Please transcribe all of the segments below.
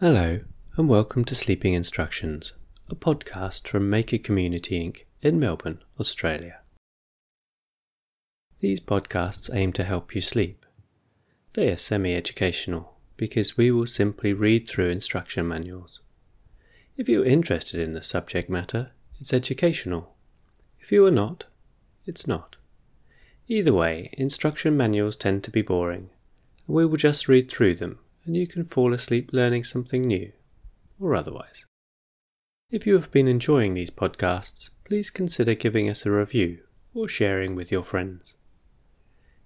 Hello, and welcome to Sleeping Instructions, a podcast from Maker Community Inc. in Melbourne, Australia. These podcasts aim to help you sleep. They are semi educational because we will simply read through instruction manuals. If you are interested in the subject matter, it's educational. If you are not, it's not. Either way, instruction manuals tend to be boring, and we will just read through them and you can fall asleep learning something new, or otherwise. If you have been enjoying these podcasts, please consider giving us a review or sharing with your friends.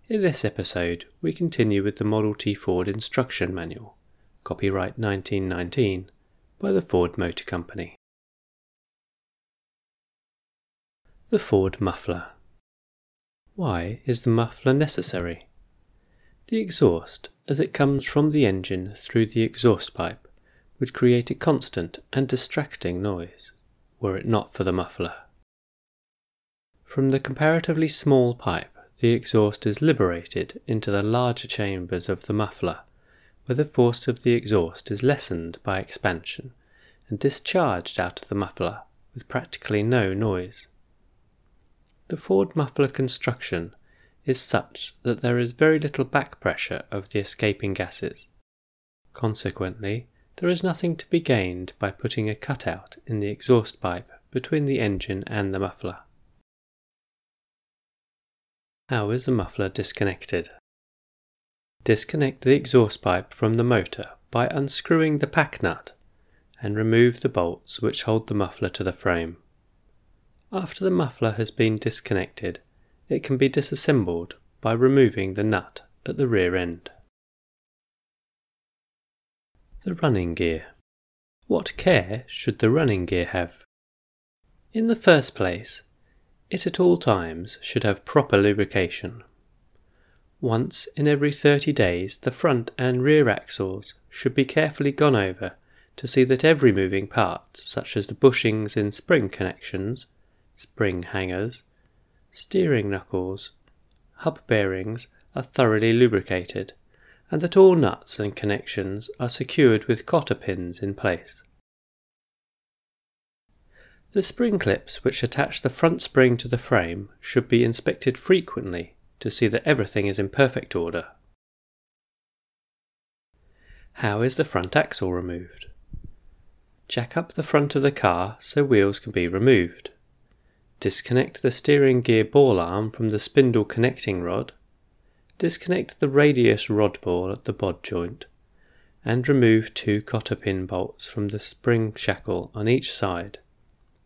In this episode, we continue with the Model T Ford Instruction Manual, copyright 1919, by the Ford Motor Company. The Ford Muffler. Why is the muffler necessary? The exhaust, as it comes from the engine through the exhaust pipe, would create a constant and distracting noise, were it not for the muffler. From the comparatively small pipe, the exhaust is liberated into the larger chambers of the muffler, where the force of the exhaust is lessened by expansion and discharged out of the muffler with practically no noise. The Ford muffler construction is such that there is very little back pressure of the escaping gases. Consequently, there is nothing to be gained by putting a cutout in the exhaust pipe between the engine and the muffler. How is the muffler disconnected? Disconnect the exhaust pipe from the motor by unscrewing the pack nut and remove the bolts which hold the muffler to the frame. After the muffler has been disconnected, it can be disassembled by removing the nut at the rear end. The running gear. What care should the running gear have? In the first place, it at all times should have proper lubrication. Once in every 30 days, the front and rear axles should be carefully gone over to see that every moving part, such as the bushings in spring connections, spring hangers, steering knuckles, hub bearings are thoroughly lubricated, and that all nuts and connections are secured with cotter pins in place. The spring clips which attach the front spring to the frame should be inspected frequently to see that everything is in perfect order. How is the front axle removed? Jack up the front of the car so wheels can be removed. Disconnect the steering gear ball arm from the spindle connecting rod. Disconnect the radius rod ball at the ball joint and remove two cotter pin bolts from the spring shackle on each side,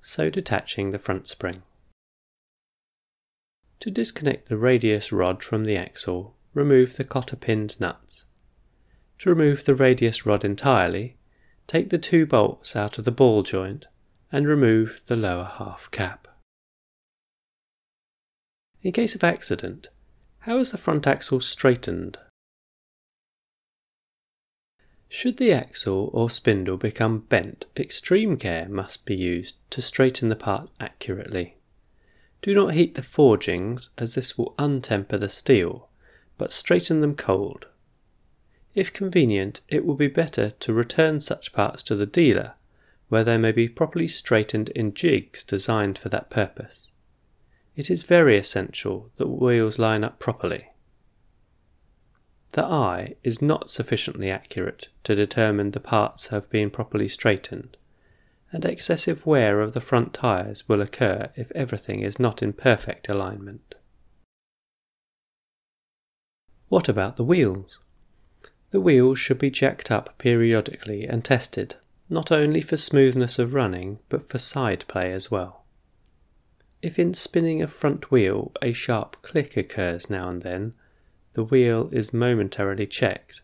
so detaching the front spring. To disconnect the radius rod from the axle, remove the cotter pinned nuts. To remove the radius rod entirely, take the two bolts out of the ball joint and remove the lower half cap. In case of accident, how is the front axle straightened? Should the axle or spindle become bent, extreme care must be used to straighten the part accurately. Do not heat the forgings, as this will untemper the steel, but straighten them cold. If convenient, it will be better to return such parts to the dealer, where they may be properly straightened in jigs designed for that purpose it is very essential that wheels line up properly. The eye is not sufficiently accurate to determine the parts have been properly straightened, and excessive wear of the front tyres will occur if everything is not in perfect alignment. What about the wheels? The wheels should be jacked up periodically and tested, not only for smoothness of running, but for side play as well. If in spinning a front wheel a sharp click occurs now and then, the wheel is momentarily checked.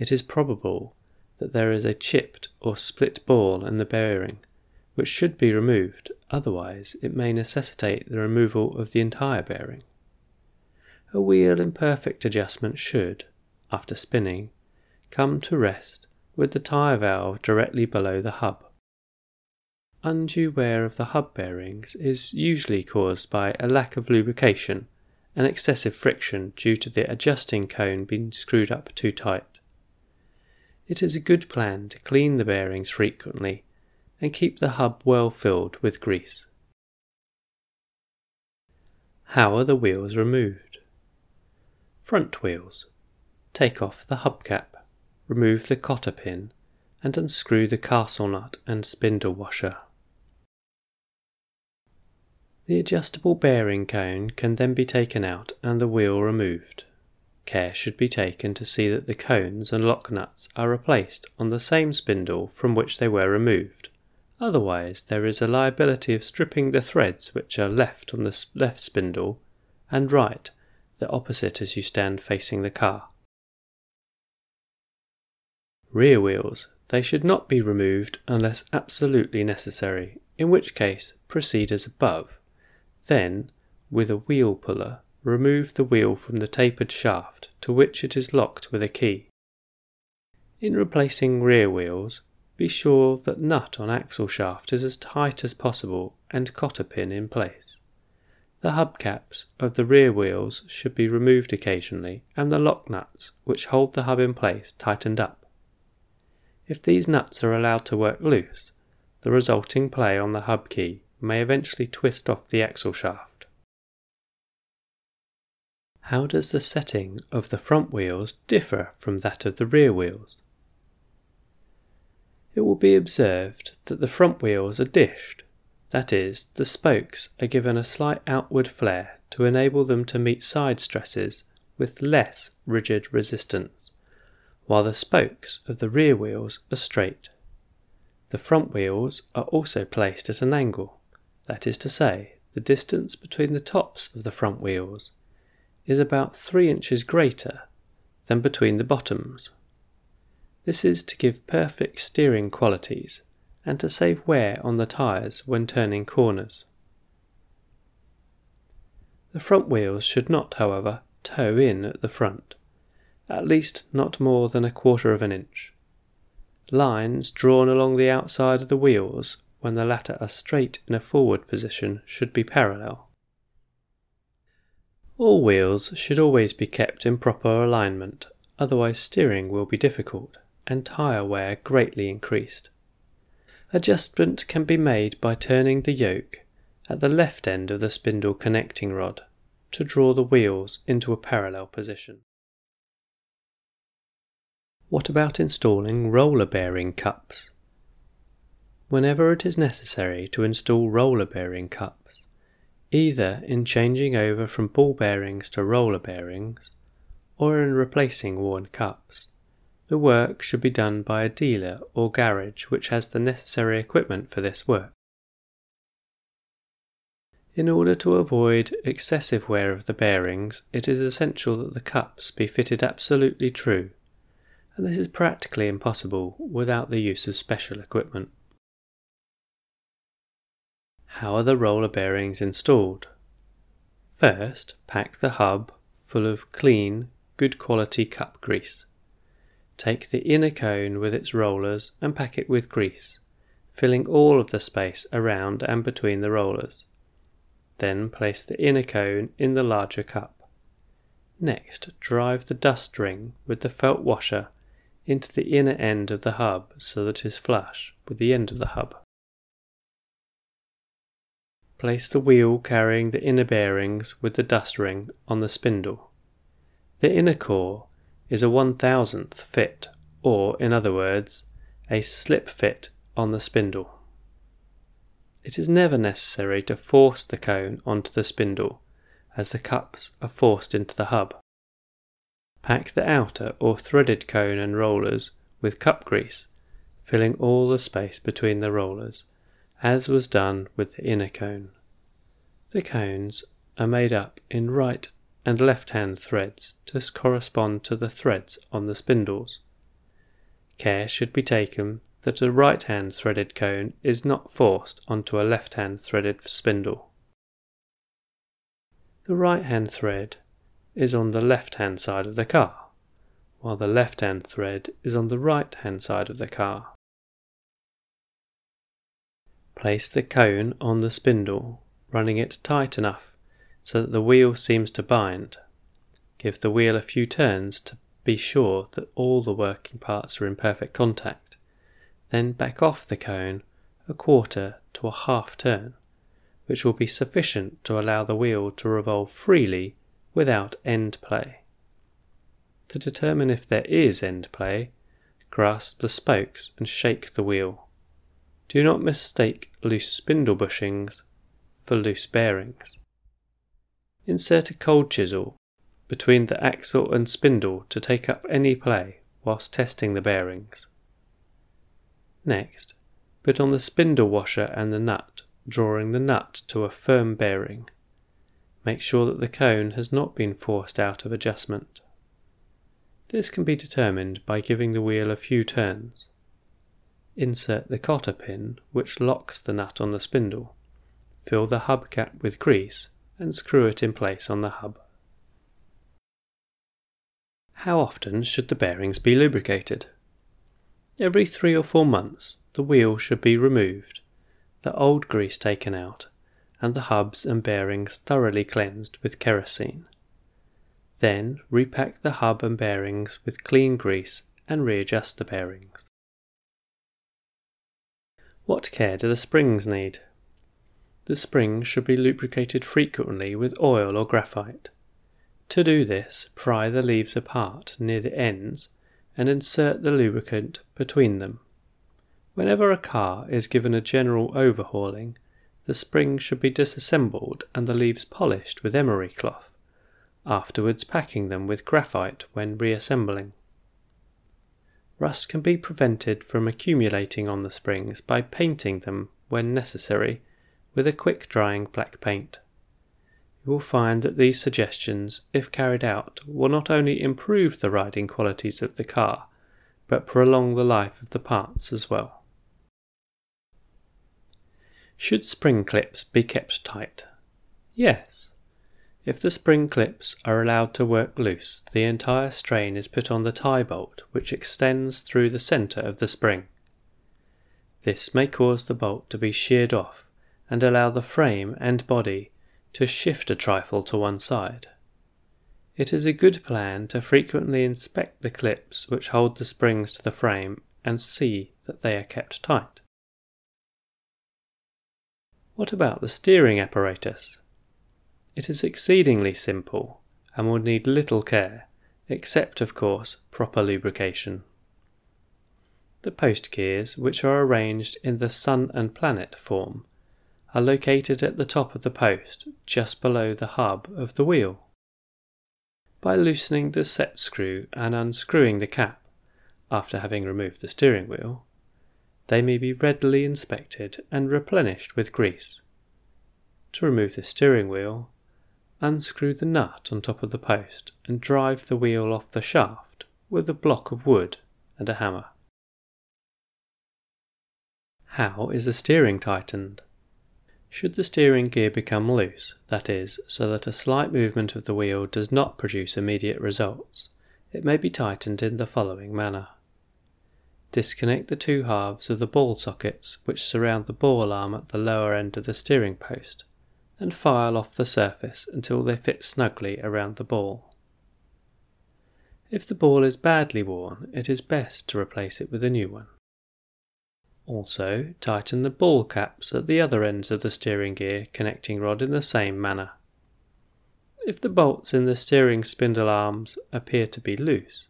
It is probable that there is a chipped or split ball in the bearing, which should be removed, otherwise, it may necessitate the removal of the entire bearing. A wheel in perfect adjustment should, after spinning, come to rest with the tyre valve directly below the hub. Undue wear of the hub bearings is usually caused by a lack of lubrication and excessive friction due to the adjusting cone being screwed up too tight. it is a good plan to clean the bearings frequently and keep the hub well filled with grease. How are the wheels removed? Front wheels. Take off the hubcap, remove the cotter pin, and unscrew the castle nut and spindle washer. The adjustable bearing cone can then be taken out and the wheel removed. Care should be taken to see that the cones and lock nuts are replaced on the same spindle from which they were removed. Otherwise, there is a liability of stripping the threads which are left on the left spindle and right, the opposite as you stand facing the car. Rear wheels. They should not be removed unless absolutely necessary, in which case proceed as above. Then, with a wheel puller, remove the wheel from the tapered shaft to which it is locked with a key. In replacing rear wheels, be sure that nut on axle shaft is as tight as possible and cotter pin in place. The hubcaps of the rear wheels should be removed occasionally and the lock nuts which hold the hub in place tightened up. If these nuts are allowed to work loose, the resulting play on the hub key may eventually twist off the axle shaft. How does the setting of the front wheels differ from that of the rear wheels? It will be observed that the front wheels are dished, that is, the spokes are given a slight outward flare to enable them to meet side stresses with less rigid resistance, while the spokes of the rear wheels are straight. The front wheels are also placed at an angle, that is to say, the distance between the tops of the front wheels is about 3 inches greater than between the bottoms. This is to give perfect steering qualities and to save wear on the tyres when turning corners. The front wheels should not, however, toe in at the front, at least not more than a quarter of an inch. Lines drawn along the outside of the wheels when the latter are straight in a forward position should be parallel. All wheels should always be kept in proper alignment, otherwise steering will be difficult and tyre wear greatly increased. Adjustment can be made by turning the yoke at the left end of the spindle connecting rod to draw the wheels into a parallel position. What about installing roller bearing cups? Whenever it is necessary to install roller bearing cups, either in changing over from ball bearings to roller bearings or in replacing worn cups. The work should be done by a dealer or garage which has the necessary equipment for this work. In order to avoid excessive wear of the bearings, it is essential that the cups be fitted absolutely true, and this is practically impossible without the use of special equipment. How are the roller bearings installed? First, pack the hub full of clean, good quality cup grease. Take the inner cone with its rollers and pack it with grease, filling all of the space around and between the rollers. Then place the inner cone in the larger cup. Next, drive the dust ring with the felt washer into the inner end of the hub so that it is flush with the end of the hub. Place the wheel carrying the inner bearings with the dust ring on the spindle. The inner cone is a one thousandth fit, or, in other words, a slip fit on the spindle. It is never necessary to force the cone onto the spindle, as the cups are forced into the hub. Pack the outer or threaded cone and rollers with cup grease, filling all the space between the rollers as was done with the inner cone. The cones are made up in right and left hand threads to correspond to the threads on the spindles. Care should be taken that a right hand threaded cone is not forced onto a left hand threaded spindle. The right hand thread is on the left hand side of the car, while the left hand thread is on the right hand side of the car. Place the cone on the spindle, running it tight enough so that the wheel seems to bind. Give the wheel a few turns to be sure that all the working parts are in perfect contact. Then back off the cone a quarter to a half turn, which will be sufficient to allow the wheel to revolve freely without end play. To determine if there is end play, grasp the spokes and shake the wheel. Do not mistake loose spindle bushings for loose bearings. Insert a cold chisel between the axle and spindle to take up any play whilst testing the bearings. Next, put on the spindle washer and the nut, drawing the nut to a firm bearing. Make sure that the cone has not been forced out of adjustment. This can be determined by giving the wheel a few turns. Insert the cotter pin which locks the nut on the spindle. Fill the hub cap with grease and screw it in place on the hub. How often should the bearings be lubricated? Every three or four months the wheel should be removed, the old grease taken out, and the hubs and bearings thoroughly cleansed with kerosene. Then repack the hub and bearings with clean grease and readjust the bearings. What care do the springs need? The springs should be lubricated frequently with oil or graphite. To do this, pry the leaves apart near the ends and insert the lubricant between them. Whenever a car is given a general overhauling, the springs should be disassembled and the leaves polished with emery cloth, afterwards packing them with graphite when reassembling. Rust can be prevented from accumulating on the springs by painting them when necessary with a quick drying black paint. You will find that these suggestions, if carried out, will not only improve the riding qualities of the car, but prolong the life of the parts as well. Should spring clips be kept tight? Yes. If the spring clips are allowed to work loose, the entire strain is put on the tie bolt which extends through the centre of the spring. This may cause the bolt to be sheared off and allow the frame and body to shift a trifle to one side. It is a good plan to frequently inspect the clips which hold the springs to the frame and see that they are kept tight. What about the steering apparatus? It is exceedingly simple and will need little care, except, of course, proper lubrication. The post gears, which are arranged in the sun and planet form, are located at the top of the post, just below the hub of the wheel. By loosening the set screw and unscrewing the cap, after having removed the steering wheel, they may be readily inspected and replenished with grease. To remove the steering wheel, unscrew the nut on top of the post and drive the wheel off the shaft with a block of wood and a hammer. How is the steering tightened? Should the steering gear become loose, that is, so that a slight movement of the wheel does not produce immediate results, it may be tightened in the following manner. Disconnect the two halves of the ball sockets which surround the ball arm at the lower end of the steering post, and file off the surface until they fit snugly around the ball. If the ball is badly worn, it is best to replace it with a new one. Also, tighten the ball caps at the other ends of the steering gear connecting rod in the same manner. If the bolts in the steering spindle arms appear to be loose,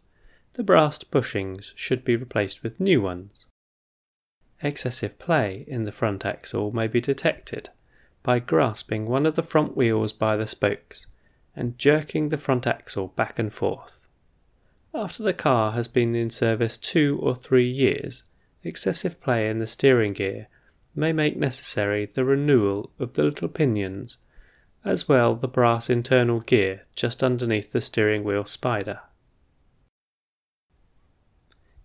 the brass bushings should be replaced with new ones. Excessive play in the front axle may be detected by grasping one of the front wheels by the spokes and jerking the front axle back and forth. After the car has been in service two or three years, excessive play in the steering gear may make necessary the renewal of the little pinions, as well the brass internal gear just underneath the steering wheel spider.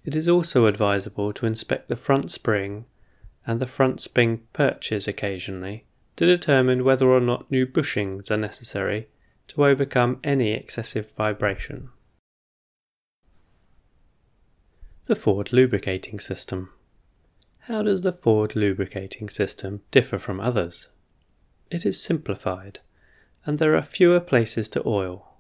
It is also advisable to inspect the front spring and the front spring perches occasionally to determine whether or not new bushings are necessary to overcome any excessive vibration. The Ford lubricating system. How does the Ford lubricating system differ from others? It is simplified, and there are fewer places to oil.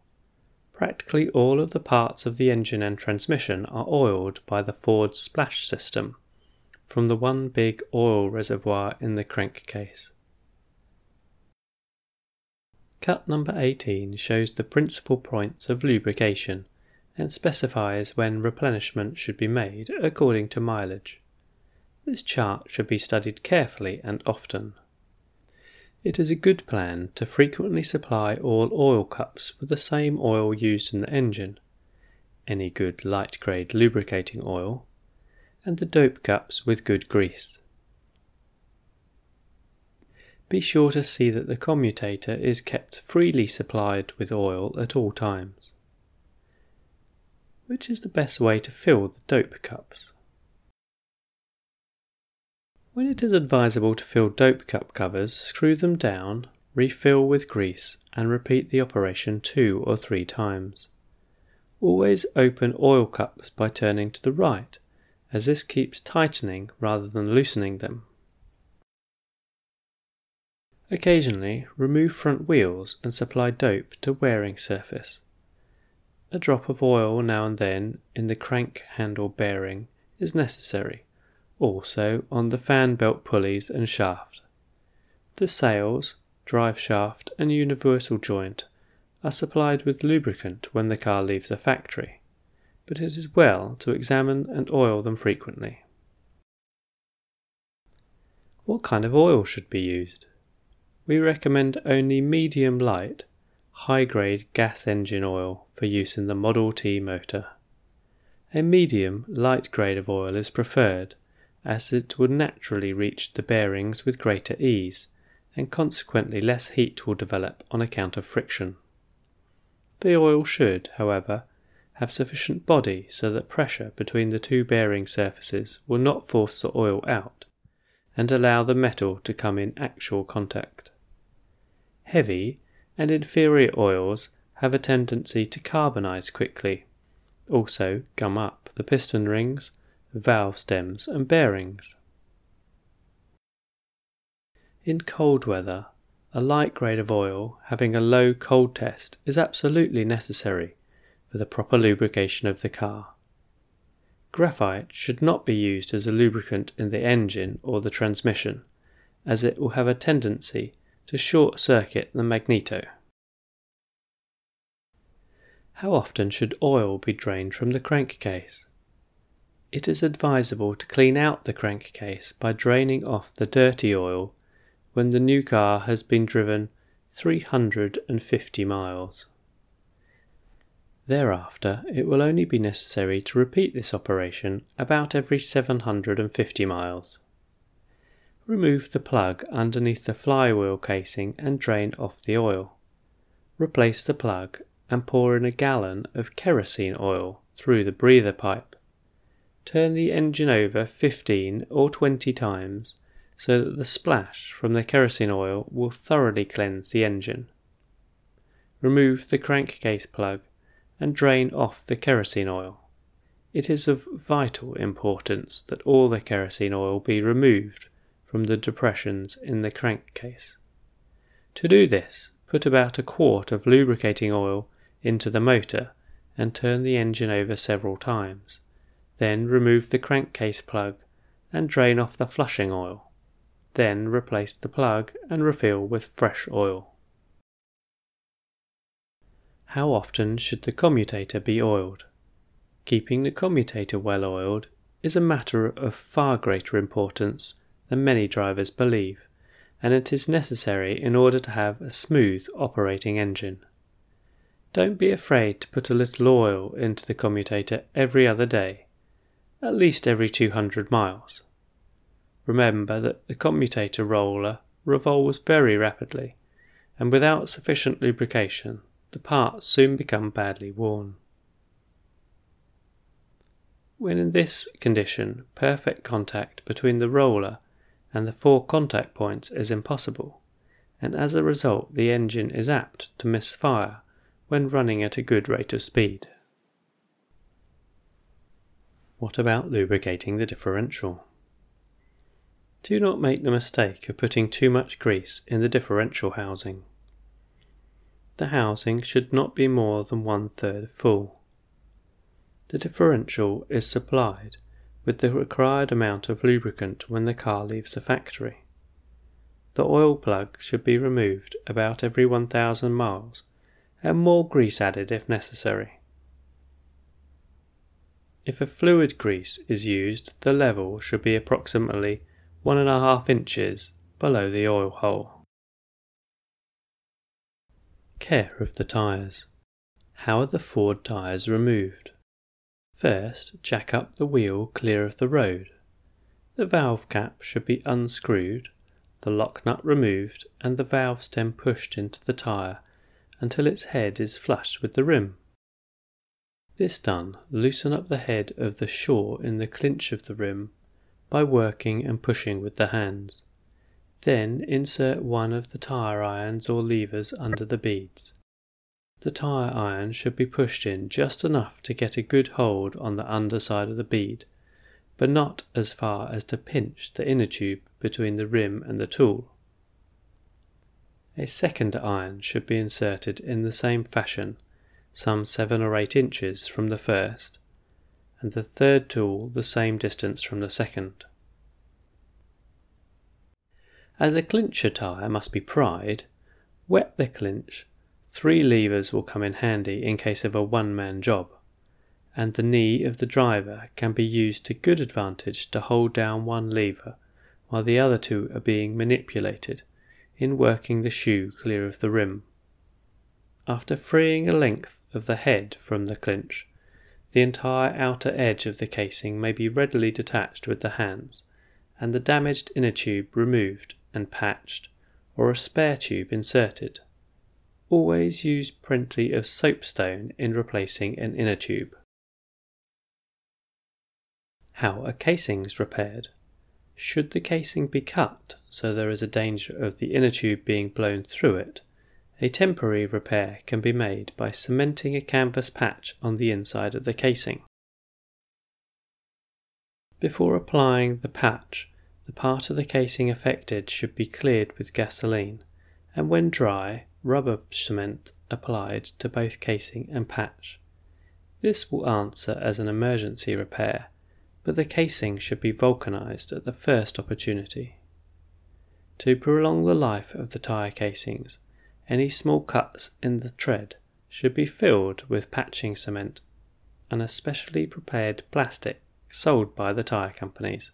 Practically all of the parts of the engine and transmission are oiled by the Ford splash system from the one big oil reservoir in the crankcase. Cut number 18 shows the principal points of lubrication and specifies when replenishment should be made according to mileage. This chart should be studied carefully and often. It is a good plan to frequently supply all oil cups with the same oil used in the engine, any good light grade lubricating oil, and the dope cups with good grease. Be sure to see that the commutator is kept freely supplied with oil at all times. Which is the best way to fill the dope cups? When it is advisable to fill dope cup covers, screw them down, refill with grease, and repeat the operation two or three times. Always open oil cups by turning to the right, as this keeps tightening rather than loosening them. Occasionally, remove front wheels and supply dope to wearing surface. A drop of oil now and then in the crank handle bearing is necessary also on the fan belt pulleys and shaft. The axles, drive shaft, and universal joint are supplied with lubricant when the car leaves the factory, but it is well to examine and oil them frequently. What kind of oil should be used? We recommend only medium light, high grade gas engine oil for use in the Model T motor. A medium light grade of oil is preferred as it would naturally reach the bearings with greater ease, and consequently less heat will develop on account of friction. The oil should, however, have sufficient body so that pressure between the two bearing surfaces will not force the oil out and allow the metal to come in actual contact. Heavy and inferior oils have a tendency to carbonize quickly, also gum up the piston rings valve stems, and bearings. In cold weather, a light grade of oil having a low cold test is absolutely necessary for the proper lubrication of the car. Graphite should not be used as a lubricant in the engine or the transmission, as it will have a tendency to short circuit the magneto. How often should oil be drained from the crankcase? it is advisable to clean out the crankcase by draining off the dirty oil when the new car has been driven 350 miles. Thereafter, it will only be necessary to repeat this operation about every 750 miles. Remove the plug underneath the flywheel casing and drain off the oil. Replace the plug and pour in a gallon of kerosene oil through the breather pipe. Turn the engine over 15 or 20 times so that the splash from the kerosene oil will thoroughly cleanse the engine. Remove the crankcase plug and drain off the kerosene oil. It is of vital importance that all the kerosene oil be removed from the depressions in the crankcase. To do this, put about a quart of lubricating oil into the motor and turn the engine over several times then remove the crankcase plug and drain off the flushing oil. Then replace the plug and refill with fresh oil. How often should the commutator be oiled? Keeping the commutator well oiled is a matter of far greater importance than many drivers believe, and it is necessary in order to have a smooth operating engine. Don't be afraid to put a little oil into the commutator every other day at least every 200 miles. Remember that the commutator roller revolves very rapidly, and without sufficient lubrication, the parts soon become badly worn. When in this condition, perfect contact between the roller and the four contact points is impossible, and as a result, the engine is apt to misfire when running at a good rate of speed. What about lubricating the differential? Do not make the mistake of putting too much grease in the differential housing. the housing should not be more than one third full. The differential is supplied with the required amount of lubricant when the car leaves the factory. The oil plug should be removed about every 1000 miles and more grease added if necessary. If a fluid grease is used, the level should be approximately 1.5 inches below the oil hole. Care of the tyres. How are the Ford tyres removed? First, jack up the wheel clear of the road. The valve cap should be unscrewed, the lock nut removed, and the valve stem pushed into the tyre until its head is flush with the rim. This done, loosen up the bead of the shoe in the clinch of the rim by working and pushing with the hands. Then insert one of the tyre irons or levers under the beads. The tyre iron should be pushed in just enough to get a good hold on the underside of the bead, but not as far as to pinch the inner tube between the rim and the tool. A second iron should be inserted in the same fashion, some 7 or 8 inches from the first, and the third tool the same distance from the second. As a clincher tyre must be pried, wet the clinch. Three levers will come in handy in case of a one man job, and the knee of the driver can be used to good advantage to hold down one lever while the other two are being manipulated in working the shoe clear of the rim. After freeing a length of the bead from the clinch, the entire outer edge of the casing may be readily detached with the hands, and the damaged inner tube removed and patched, or a spare tube inserted. Always use plenty of soapstone in replacing an inner tube. How are casings repaired? Should the casing be cut so there is a danger of the inner tube being blown through it, a temporary repair can be made by cementing a canvas patch on the inside of the casing. Before applying the patch, the part of the casing affected should be cleared with gasoline, and when dry, rubber cement applied to both casing and patch. This will answer as an emergency repair, but the casing should be vulcanized at the first opportunity. To prolong the life of the tyre casings, any small cuts in the tread should be filled with patching cement, an especially prepared plastic sold by the tyre companies.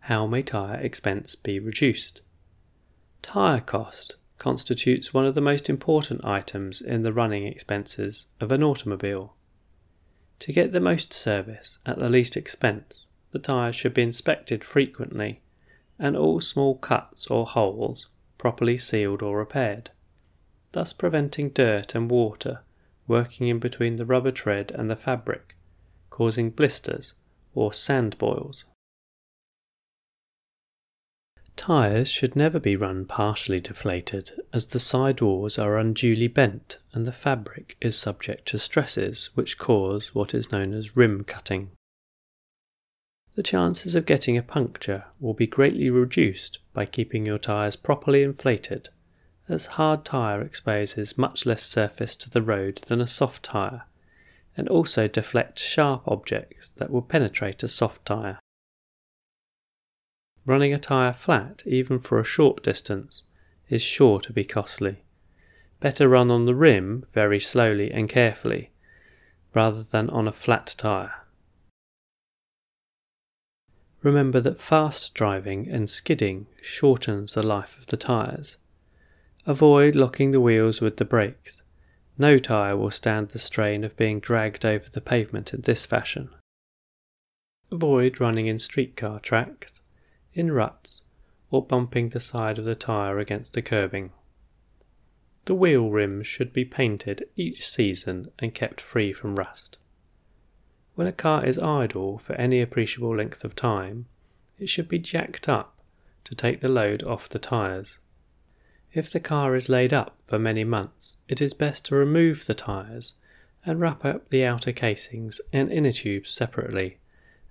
How may tyre expense be reduced? Tyre cost constitutes one of the most important items in the running expenses of an automobile. To get the most service at the least expense, the tyres should be inspected frequently and all small cuts or holes properly sealed or repaired, thus preventing dirt and water working in between the rubber tread and the fabric, causing blisters or sand boils. Tyres should never be run partially deflated, as the sidewalls are unduly bent and the fabric is subject to stresses which cause what is known as rim cutting. The chances of getting a puncture will be greatly reduced by keeping your tyres properly inflated, as hard tyre exposes much less surface to the road than a soft tyre, and also deflects sharp objects that will penetrate a soft tyre. Running a tyre flat, even for a short distance, is sure to be costly. Better run on the rim very slowly and carefully, rather than on a flat tyre. Remember that fast driving and skidding shortens the life of the tyres. Avoid locking the wheels with the brakes. No tyre will stand the strain of being dragged over the pavement in this fashion. Avoid running in streetcar tracks in ruts, or bumping the side of the tyre against the curbing. The wheel rims should be painted each season and kept free from rust. When a car is idle for any appreciable length of time, it should be jacked up to take the load off the tyres. If the car is laid up for many months, it is best to remove the tyres and wrap up the outer casings and inner tubes separately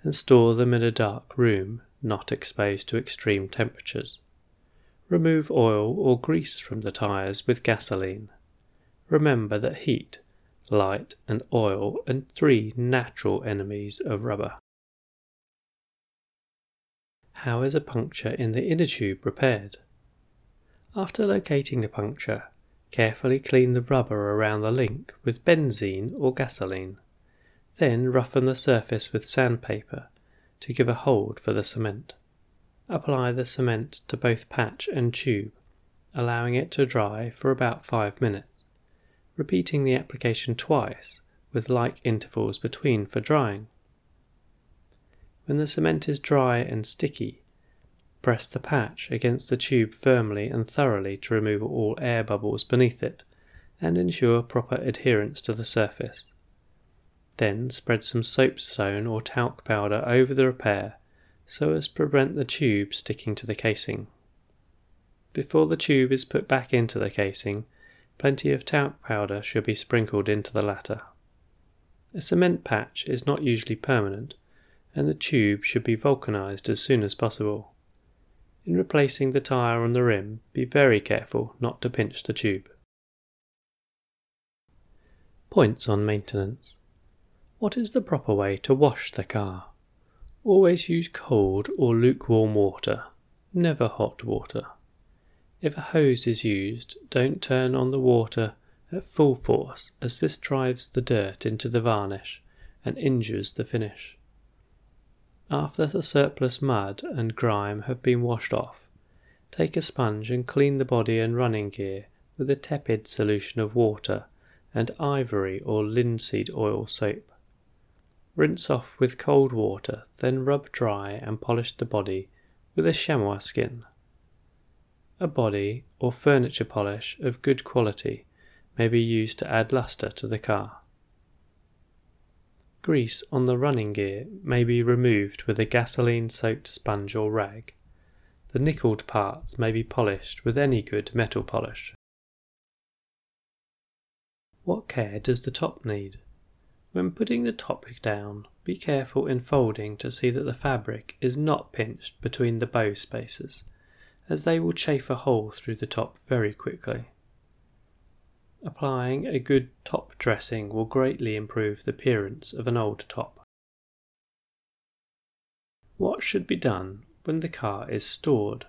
and store them in a dark room not exposed to extreme temperatures. Remove oil or grease from the tyres with gasoline. Remember that heat, light, and oil are three natural enemies of rubber. How is a puncture in the inner tube repaired? After locating the puncture, carefully clean the rubber around the link with benzene or gasoline. Then roughen the surface with sandpaper to give a hold for the cement. Apply the cement to both patch and tube, allowing it to dry for about 5 minutes, repeating the application twice with like intervals between for drying. When the cement is dry and sticky, press the patch against the tube firmly and thoroughly to remove all air bubbles beneath it and ensure proper adherence to the surface. Then spread some soapstone or talc powder over the repair so as to prevent the tube sticking to the casing. Before the tube is put back into the casing, plenty of talc powder should be sprinkled into the latter. A cement patch is not usually permanent, and the tube should be vulcanized as soon as possible. In replacing the tyre on the rim, be very careful not to pinch the tube. Points on maintenance. What is the proper way to wash the car? Always use cold or lukewarm water, never hot water. If a hose is used, don't turn on the water at full force as this drives the dirt into the varnish and injures the finish. After the surplus mud and grime have been washed off, take a sponge and clean the body and running gear with a tepid solution of water and ivory or linseed oil soap. Rinse off with cold water, then rub dry and polish the body with a chamois skin. A body or furniture polish of good quality may be used to add luster to the car. Grease on the running gear may be removed with a gasoline soaked sponge or rag. The nickeled parts may be polished with any good metal polish. What care does the top need? When putting the top down, be careful in folding to see that the fabric is not pinched between the bow spaces, as they will chafe a hole through the top very quickly. Applying a good top dressing will greatly improve the appearance of an old top. What should be done when the car is stored?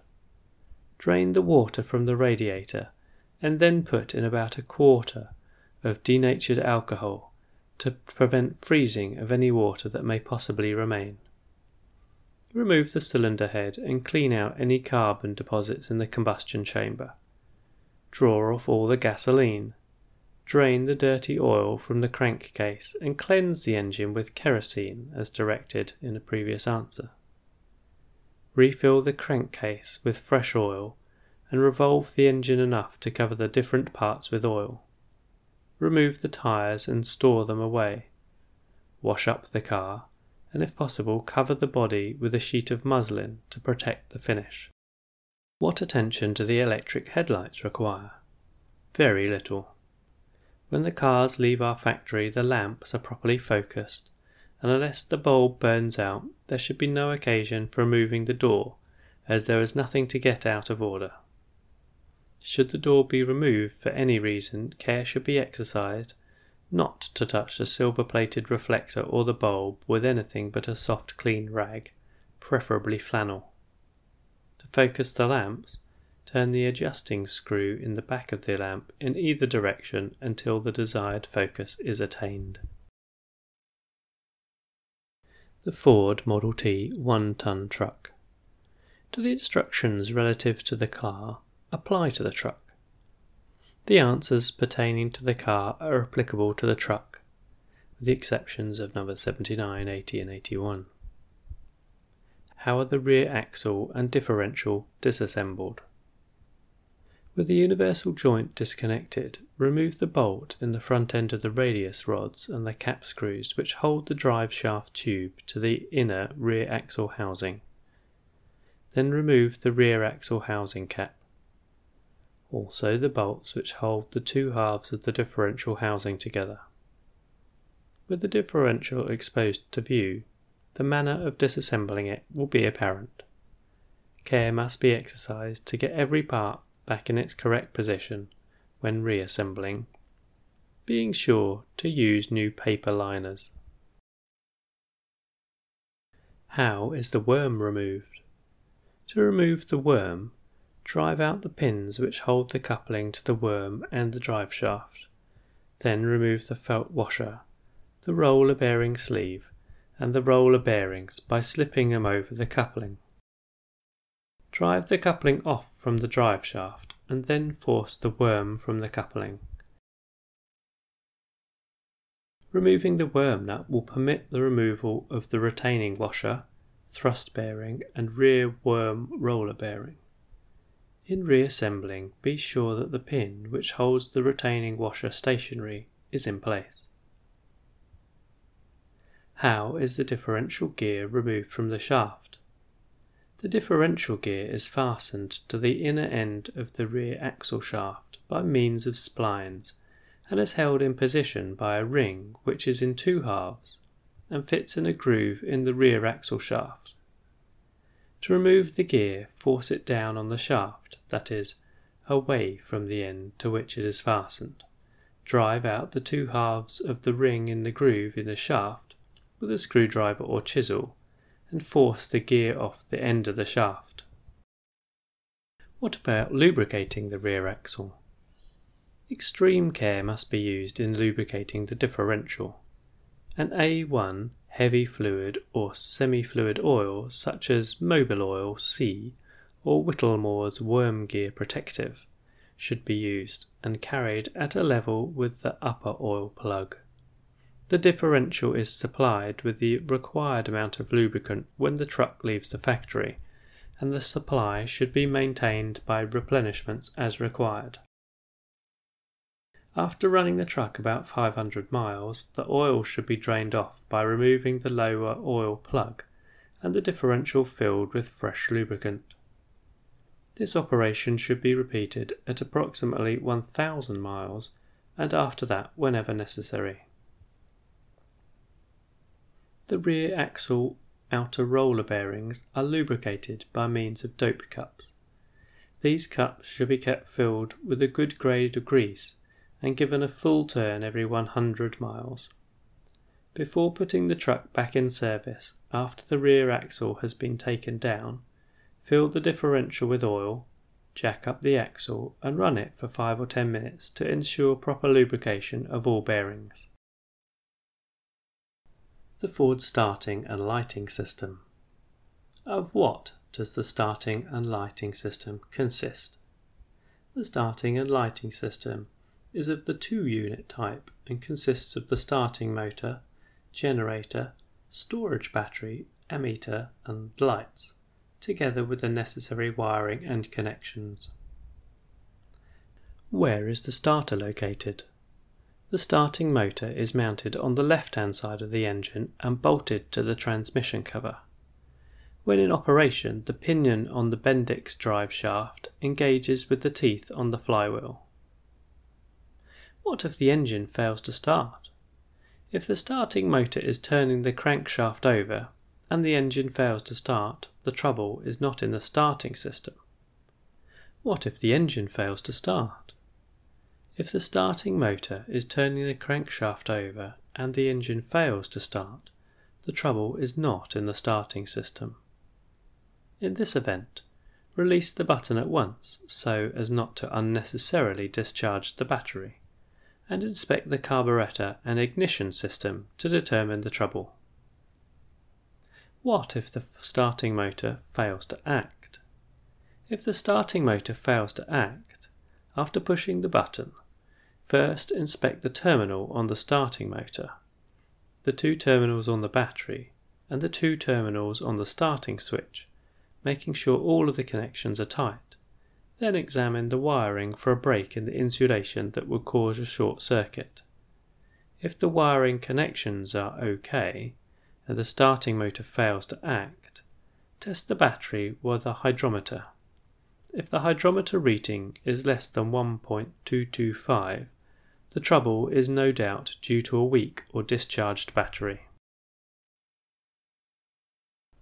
Drain the water from the radiator and then put in about a quarter of denatured alcohol to prevent freezing of any water that may possibly remain. Remove the cylinder head and clean out any carbon deposits in the combustion chamber. Draw off all the gasoline Drain the dirty oil from the crankcase and cleanse the engine with kerosene as directed in a previous answer. Refill the crankcase with fresh oil and revolve the engine enough to cover the different parts with oil. Remove the tyres and store them away. Wash up the car and if possible cover the body with a sheet of muslin to protect the finish. What attention do the electric headlights require? Very little. When the cars leave our factory, the lamps are properly focused, and unless the bulb burns out, there should be no occasion for removing the door, as there is nothing to get out of order. Should the door be removed for any reason, care should be exercised not to touch the silver plated reflector or the bulb with anything but a soft clean rag, preferably flannel. To focus the lamps, Turn the adjusting screw in the back of the lamp in either direction until the desired focus is attained. The Ford Model T 1 ton truck. Do the instructions relative to the car apply to the truck? The answers pertaining to the car are applicable to the truck, with the exceptions of number 79, 80, and 81. How are the rear axle and differential disassembled? With the universal joint disconnected, remove the bolt in the front end of the radius rods and the cap screws which hold the drive shaft tube to the inner rear axle housing. Then remove the rear axle housing cap. Also the bolts which hold the two halves of the differential housing together. With the differential exposed to view, the manner of disassembling it will be apparent. care must be exercised to get every part back in its correct position when reassembling, being sure to use new paper liners. How is the worm removed? To remove the worm, drive out the pins which hold the coupling to the worm and the drive shaft. Then remove the felt washer, the roller bearing sleeve, and the roller bearings by slipping them over the coupling. Drive the coupling off from the drive shaft and then force the worm from the coupling. Removing the worm nut will permit the removal of the retaining washer, thrust bearing and rear worm roller bearing. In reassembling, be sure that the pin which holds the retaining washer stationary is in place. How is the differential gear removed from the shaft? The differential gear is fastened to the inner end of the rear axle shaft by means of splines and is held in position by a ring which is in two halves and fits in a groove in the rear axle shaft. To remove the gear, force it down on the shaft, that is, away from the end to which it is fastened. Drive out the two halves of the ring in the groove in the shaft with a screwdriver or chisel and force the gear off the end of the shaft. What about lubricating the rear axle? Extreme care must be used in lubricating the differential. An A1 heavy fluid or semi-fluid oil such as Mobil Oil C or Whittemore's Worm Gear Protective should be used and carried at a level with the upper oil plug. The differential is supplied with the required amount of lubricant when the truck leaves the factory, and the supply should be maintained by replenishments as required. After running the truck about 500 miles, the oil should be drained off by removing the lower oil plug and the differential filled with fresh lubricant. This operation should be repeated at approximately 1000 miles and after that whenever necessary. The rear axle outer roller bearings are lubricated by means of dope cups. These cups should be kept filled with a good grade of grease and given a full turn every 100 miles. Before putting the truck back in service after the rear axle has been taken down, fill the differential with oil, jack up the axle, and run it for 5 or 10 minutes to ensure proper lubrication of all bearings. The Ford starting and lighting system. Of what does the starting and lighting system consist? The starting and lighting system is of the two unit type and consists of the starting motor, generator, storage battery, ammeter, and lights, together with the necessary wiring and connections. Where is the starter located? The starting motor is mounted on the left hand side of the engine and bolted to the transmission cover. When in operation, the pinion on the Bendix drive shaft engages with the teeth on the flywheel. What if the engine fails to start? If the starting motor is turning the crankshaft over and the engine fails to start, the trouble is not in the starting system. What if the engine fails to start? If the starting motor is turning the crankshaft over and the engine fails to start, the trouble is not in the starting system. In this event, release the button at once so as not to unnecessarily discharge the battery and inspect the carburetor and ignition system to determine the trouble. What if the starting motor fails to act? If the starting motor fails to act, after pushing the button, first inspect the terminal on the starting motor, the two terminals on the battery, and the two terminals on the starting switch, making sure all of the connections are tight. Then examine the wiring for a break in the insulation that would cause a short circuit. If the wiring connections are OK and the starting motor fails to act, test the battery with a hydrometer. If the hydrometer reading is less than 1.225, the trouble is no doubt due to a weak or discharged battery.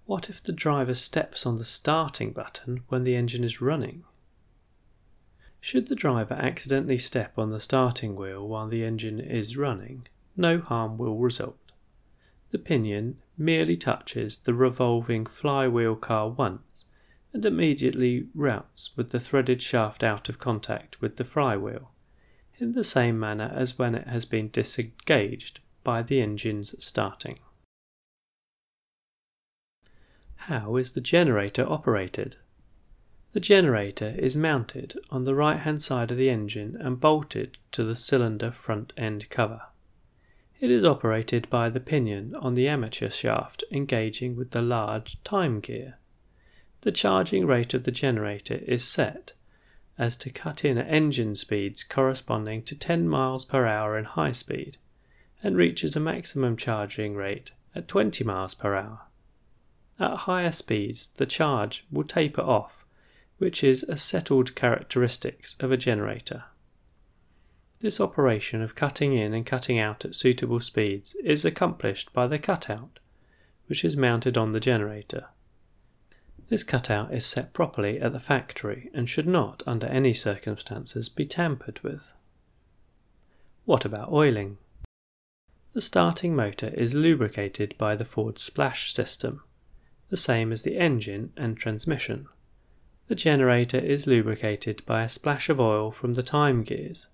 What if the driver steps on the starting button when the engine is running? Should the driver accidentally step on the starting wheel while the engine is running, no harm will result. The pinion merely touches the revolving flywheel car once and immediately routes with the threaded shaft out of contact with the flywheel, in the same manner as when it has been disengaged by the engine's starting. How is the generator operated? The generator is mounted on the right hand side of the engine and bolted to the cylinder front end cover. It is operated by the pinion on the armature shaft engaging with the large time gear. The charging rate of the generator is set as to cut in at engine speeds corresponding to 10 miles per hour in high speed and reaches a maximum charging rate at 20 miles per hour. At higher speeds, the charge will taper off, which is a settled characteristics of a generator. This operation of cutting in and cutting out at suitable speeds is accomplished by the cutout, which is mounted on the generator. This cutout is set properly at the factory and should not, under any circumstances, be tampered with. What about oiling? The starting motor is lubricated by the Ford splash system the same as the engine and transmission. The generator is lubricated by a splash of oil from the time gears.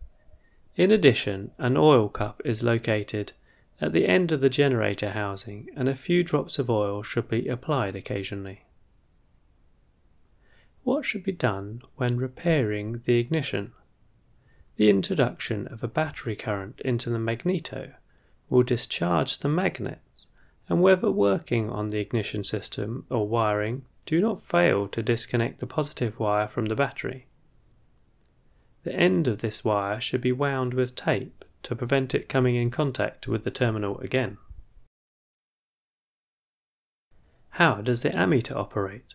In addition, an oil cup is located at the end of the generator housing and a few drops of oil should be applied occasionally. What should be done when repairing the ignition? The introduction of a battery current into the magneto will discharge the magnets and whether working on the ignition system or wiring, do not fail to disconnect the positive wire from the battery. The end of this wire should be wound with tape to prevent it coming in contact with the terminal again. How does the ammeter operate?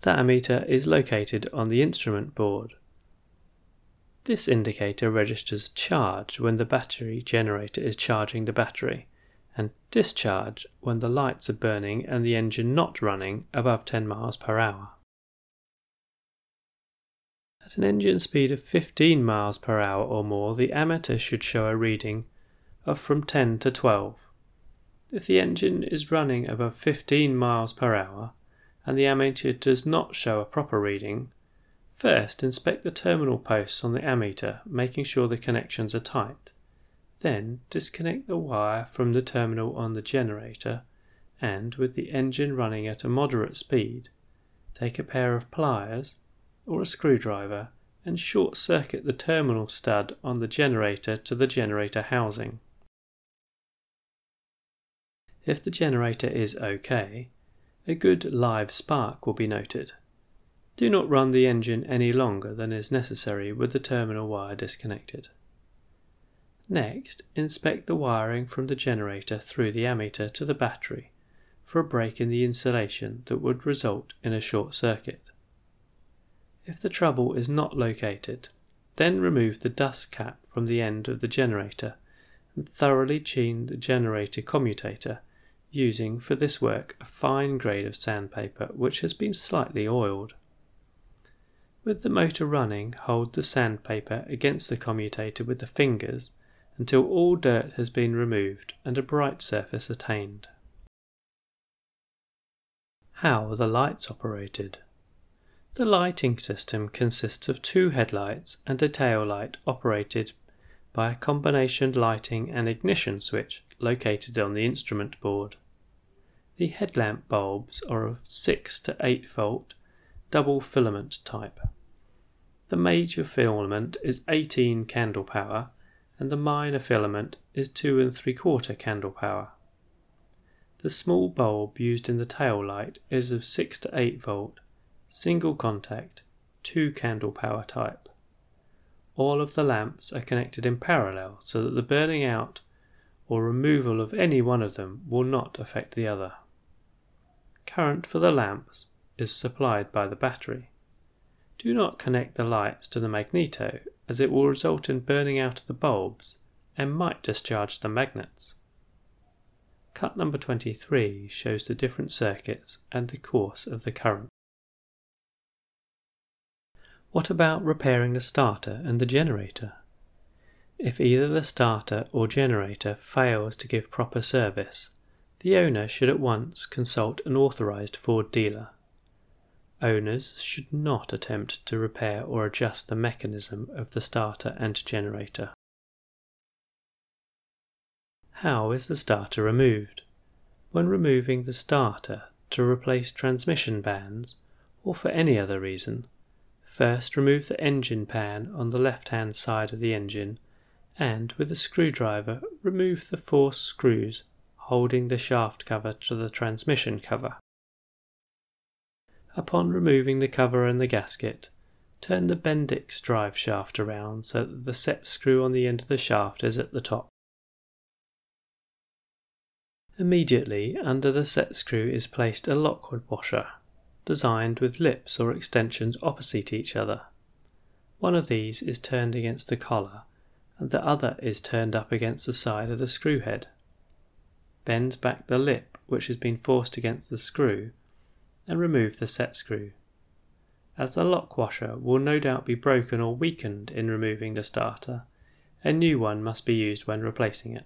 The ammeter is located on the instrument board. This indicator registers charge when the battery generator is charging the battery and discharge when the lights are burning and the engine not running above 10 miles per hour. At an engine speed of 15 miles per hour or more, the ammeter should show a reading of from 10 to 12. If the engine is running above 15 miles per hour and the ammeter does not show a proper reading, first inspect the terminal posts on the ammeter, making sure the connections are tight. Then disconnect the wire from the terminal on the generator and, with the engine running at a moderate speed, take a pair of pliers or a screwdriver and short circuit the terminal stud on the generator to the generator housing. If the generator is OK, a good live spark will be noted. Do not run the engine any longer than is necessary with the terminal wire disconnected. Next, inspect the wiring from the generator through the ammeter to the battery for a break in the insulation that would result in a short circuit. If the trouble is not located, then remove the dust cap from the end of the generator and thoroughly clean the generator commutator using for this work a fine grade of sandpaper which has been slightly oiled. With the motor running, hold the sandpaper against the commutator with the fingers until all dirt has been removed and a bright surface attained. How are the lights operated? The lighting system consists of two headlights and a tail light operated by a combination lighting and ignition switch located on the instrument board. The headlamp bulbs are of 6 to 8 volt double filament type. The major filament is 18 candle power and the minor filament is 2 and 3 quarter candle power. The small bulb used in the tail light is of 6 to 8 volt, single contact, 2 candle power type. All of the lamps are connected in parallel so that the burning out or removal of any one of them will not affect the other. Current for the lamps is supplied by the battery. Do not connect the lights to the magneto as it will result in burning out of the bulbs and might discharge the magnets. Cut number 23 shows the different circuits and the course of the current. What about repairing the starter and the generator? If either the starter or generator fails to give proper service, the owner should at once consult an authorized Ford dealer. Owners should not attempt to repair or adjust the mechanism of the starter and generator. How is the starter removed? When removing the starter to replace transmission bands or for any other reason, first remove the engine pan on the left hand side of the engine and with a screwdriver remove the four screws holding the shaft cover to the transmission cover. Upon removing the cover and the gasket, turn the Bendix drive shaft around so that the set screw on the end of the shaft is at the top. Immediately under the set screw is placed a Lockwood washer, designed with lips or extensions opposite each other. One of these is turned against the collar and the other is turned up against the side of the screw head. Bend back the lip which has been forced against the screw and remove the set screw. As the lock washer will no doubt be broken or weakened in removing the starter, a new one must be used when replacing it.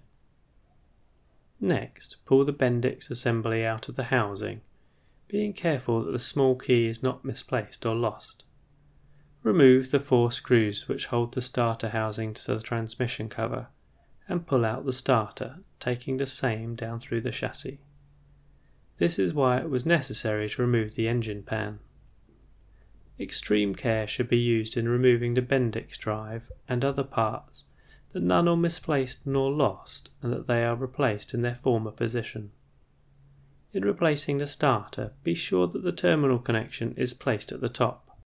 Next, pull the Bendix assembly out of the housing, being careful that the small key is not misplaced or lost. Remove the four screws which hold the starter housing to the transmission cover and pull out the starter, taking the same down through the chassis. This is why it was necessary to remove the engine pan. Extreme care should be used in removing the Bendix drive and other parts that none are misplaced nor lost and that they are replaced in their former position. In replacing the starter, be sure that the terminal connection is placed at the top.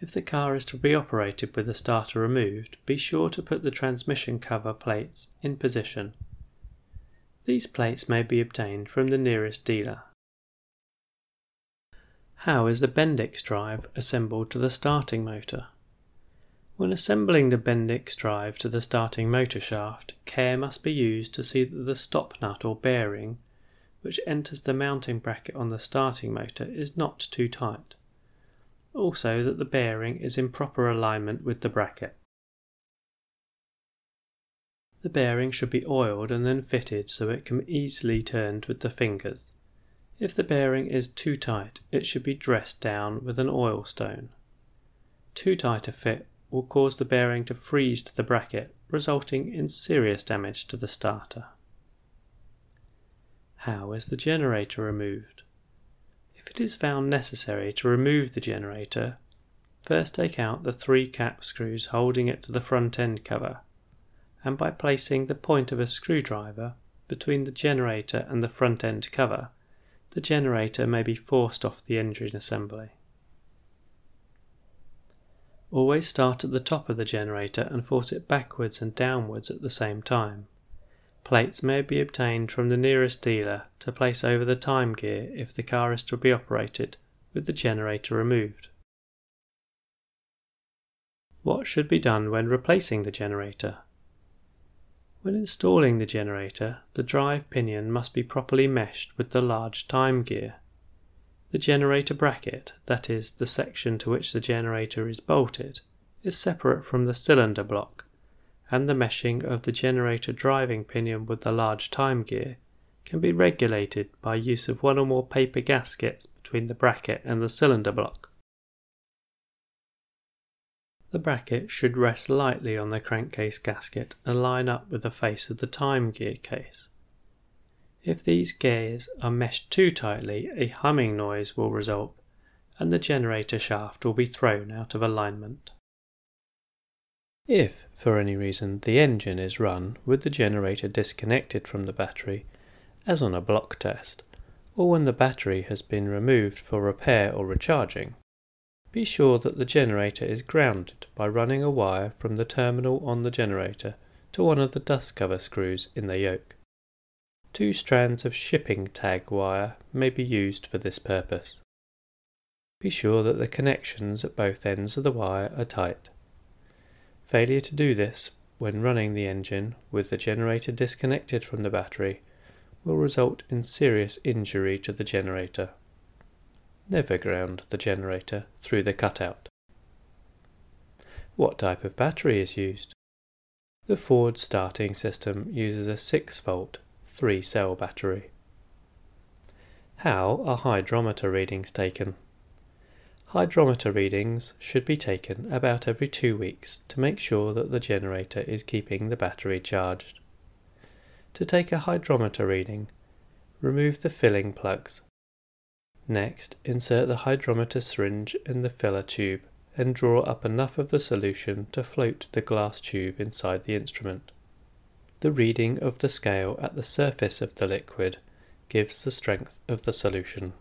If the car is to be operated with the starter removed, be sure to put the transmission cover plates in position. These plates may be obtained from the nearest dealer. How is the Bendix drive assembled to the starting motor? When assembling the Bendix drive to the starting motor shaft, care must be used to see that the stop nut or bearing, which enters the mounting bracket on the starting motor, is not too tight also that the bearing is in proper alignment with the bracket. The bearing should be oiled and then fitted so it can be easily turned with the fingers. If the bearing is too tight, it should be dressed down with an oil stone. Too tight a fit will cause the bearing to freeze to the bracket, resulting in serious damage to the starter. How is the generator removed? If it is found necessary to remove the generator, first take out the three cap screws holding it to the front end cover, and by placing the point of a screwdriver between the generator and the front end cover, the generator may be forced off the engine assembly. Always start at the top of the generator and force it backwards and downwards at the same time. Plates may be obtained from the nearest dealer to place over the time gear if the car is to be operated with the generator removed. What should be done when replacing the generator? When installing the generator, the drive pinion must be properly meshed with the large time gear. The generator bracket, that is, the section to which the generator is bolted, is separate from the cylinder block and the meshing of the generator driving pinion with the large time gear can be regulated by use of one or more paper gaskets between the bracket and the cylinder block. The bracket should rest lightly on the crankcase gasket and line up with the face of the time gear case. If these gears are meshed too tightly, a humming noise will result and the generator shaft will be thrown out of alignment. If, for any reason, the engine is run with the generator disconnected from the battery, as on a block test, or when the battery has been removed for repair or recharging, be sure that the generator is grounded by running a wire from the terminal on the generator to one of the dust cover screws in the yoke. Two strands of shipping tag wire may be used for this purpose. Be sure that the connections at both ends of the wire are tight. Failure to do this when running the engine with the generator disconnected from the battery will result in serious injury to the generator. Never ground the generator through the cutout. What type of battery is used? The Ford starting system uses a 6 volt 3 cell battery. How are hydrometer readings taken? Hydrometer readings should be taken about every two weeks to make sure that the generator is keeping the battery charged. To take a hydrometer reading, remove the filling plugs. Next, insert the hydrometer syringe in the filler tube and draw up enough of the solution to float the glass tube inside the instrument. The reading of the scale at the surface of the liquid gives the strength of the solution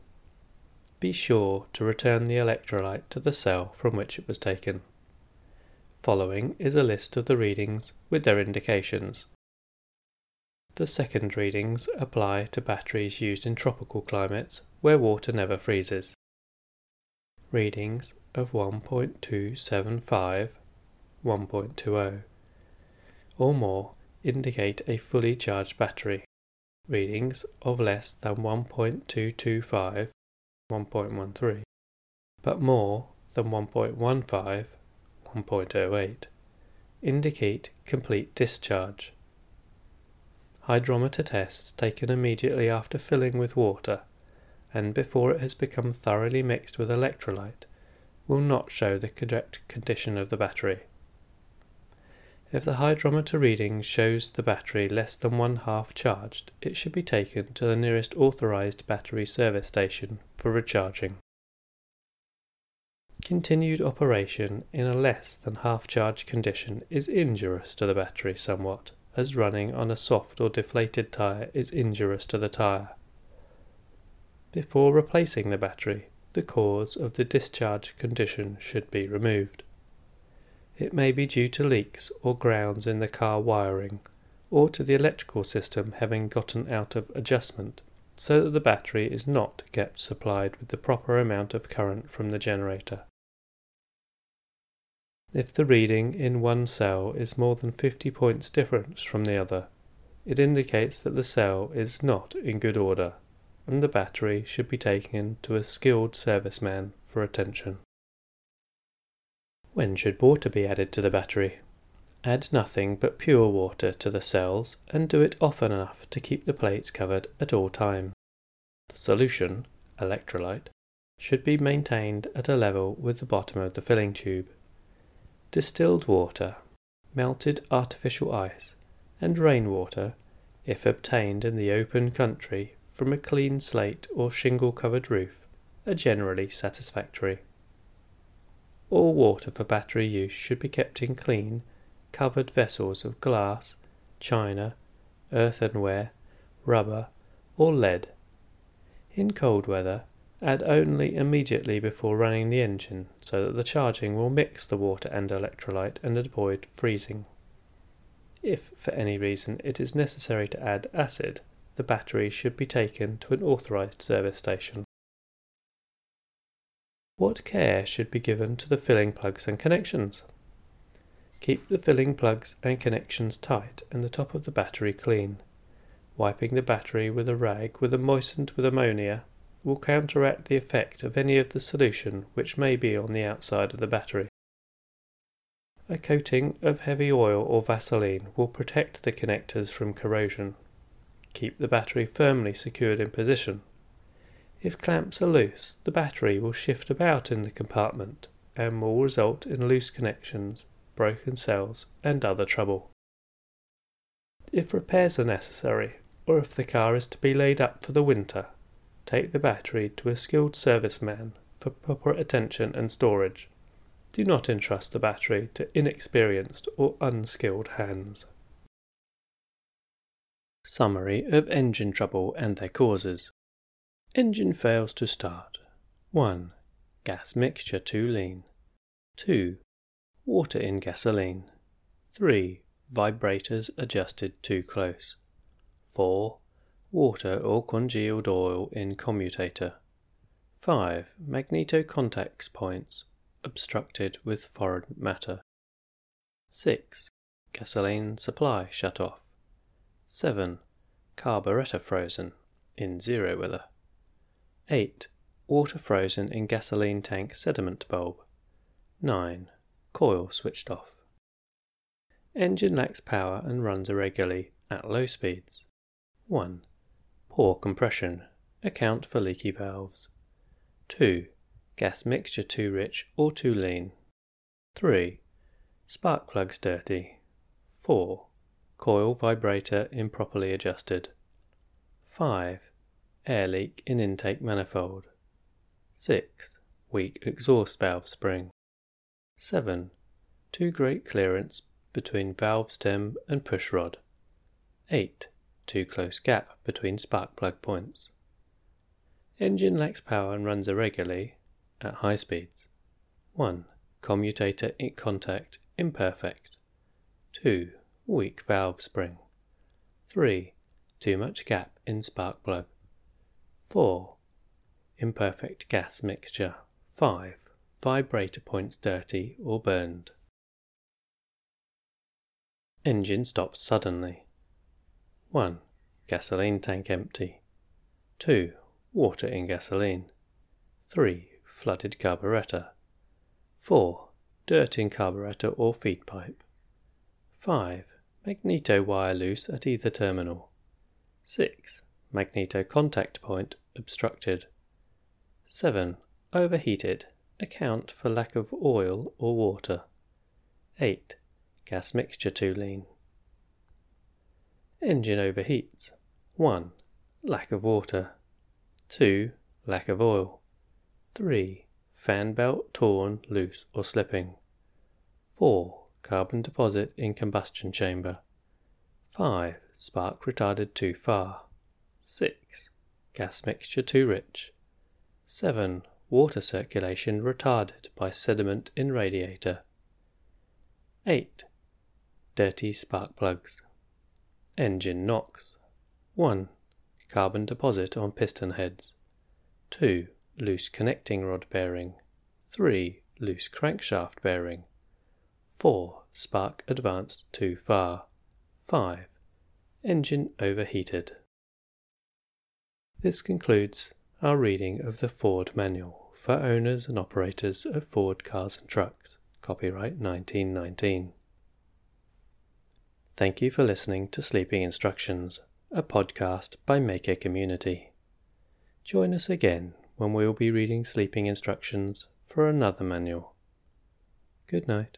be sure to return the electrolyte to the cell from which it was taken. Following is a list of the readings with their indications. The second readings apply to batteries used in tropical climates where water never freezes. Readings of 1.275, 1.20 or more indicate a fully charged battery. Readings of less than 1.225 1.13, but more than 1.15, 1.08, indicate complete discharge. Hydrometer tests taken immediately after filling with water and before it has become thoroughly mixed with electrolyte will not show the correct condition of the battery. If the hydrometer reading shows the battery less than one half charged, it should be taken to the nearest authorized battery service station for recharging. Continued operation in a less than half charged condition is injurious to the battery somewhat, as running on a soft or deflated tyre is injurious to the tyre. Before replacing the battery, the cause of the discharge condition should be removed. It may be due to leaks or grounds in the car wiring, or to the electrical system having gotten out of adjustment, so that the battery is not kept supplied with the proper amount of current from the generator. If the reading in one cell is more than 50 points different from the other, it indicates that the cell is not in good order, and the battery should be taken to a skilled serviceman for attention. When should water be added to the battery? Add nothing but pure water to the cells and do it often enough to keep the plates covered at all times. The solution, electrolyte, should be maintained at a level with the bottom of the filling tube. Distilled water, melted artificial ice, and rainwater, if obtained in the open country from a clean slate or shingle covered roof, are generally satisfactory. All water for battery use should be kept in clean, covered vessels of glass, china, earthenware, rubber, or lead. In cold weather, add only immediately before running the engine so that the charging will mix the water and electrolyte and avoid freezing. If for any reason it is necessary to add acid, the battery should be taken to an authorized service station. What care should be given to the filling plugs and connections? Keep the filling plugs and connections tight and the top of the battery clean. Wiping the battery with a rag with a moistened with ammonia will counteract the effect of any of the solution which may be on the outside of the battery. A coating of heavy oil or Vaseline will protect the connectors from corrosion. Keep the battery firmly secured in position if clamps are loose, the battery will shift about in the compartment and will result in loose connections, broken cells, and other trouble. If repairs are necessary, or if the car is to be laid up for the winter, take the battery to a skilled serviceman for proper attention and storage. Do not entrust the battery to inexperienced or unskilled hands. Summary of engine trouble and their causes. Engine fails to start. 1. Gas mixture too lean. 2. Water in gasoline. 3. Vibrators adjusted too close. 4. Water or congealed oil in commutator. 5. Magneto contacts points obstructed with foreign matter. 6. gasoline supply shut off. 7. Carburetor frozen in zero weather. 8. Water frozen in gasoline tank sediment bulb. 9. Coil switched off. Engine lacks power and runs irregularly at low speeds. 1. Poor compression. Account for leaky valves. 2. Gas mixture too rich or too lean. 3. Spark plugs dirty. 4. Coil vibrator improperly adjusted. 5. Air leak in intake manifold. 6. Weak exhaust valve spring. 7. Too great clearance between valve stem and push rod. 8. Too close gap between spark plug points. Engine lacks power and runs irregularly at high speeds. 1. Commutator in contact imperfect. 2. Weak valve spring. 3. Too much gap in spark plug. 4. Imperfect gas mixture. 5. Vibrator points dirty or burned. Engine stops suddenly. 1. Gasoline tank empty. 2. Water in gasoline. 3. Flooded carburetor. 4. Dirt in carburetor or feed pipe. 5. Magneto wire loose at either terminal. 6. Magneto contact point obstructed. 7. Overheated. Account for lack of oil or water. 8. Gas mixture too lean. Engine overheats. 1. Lack of water. 2. Lack of oil. 3. Fan belt torn, loose, or slipping. 4. Carbon deposit in combustion chamber. 5. Spark retarded too far. 6. Gas mixture too rich. 7. Water circulation retarded by sediment in radiator. 8. Dirty spark plugs. Engine knocks. 1. Carbon deposit on piston heads. 2. Loose connecting rod bearing. 3. Loose crankshaft bearing. 4. Spark advanced too far. 5. Engine overheated. This concludes our reading of the Ford Manual for owners and operators of Ford cars and trucks, copyright 1919. Thank you for listening to Sleeping Instructions, a podcast by Maker Community. Join us again when we will be reading sleeping instructions for another manual. Good night.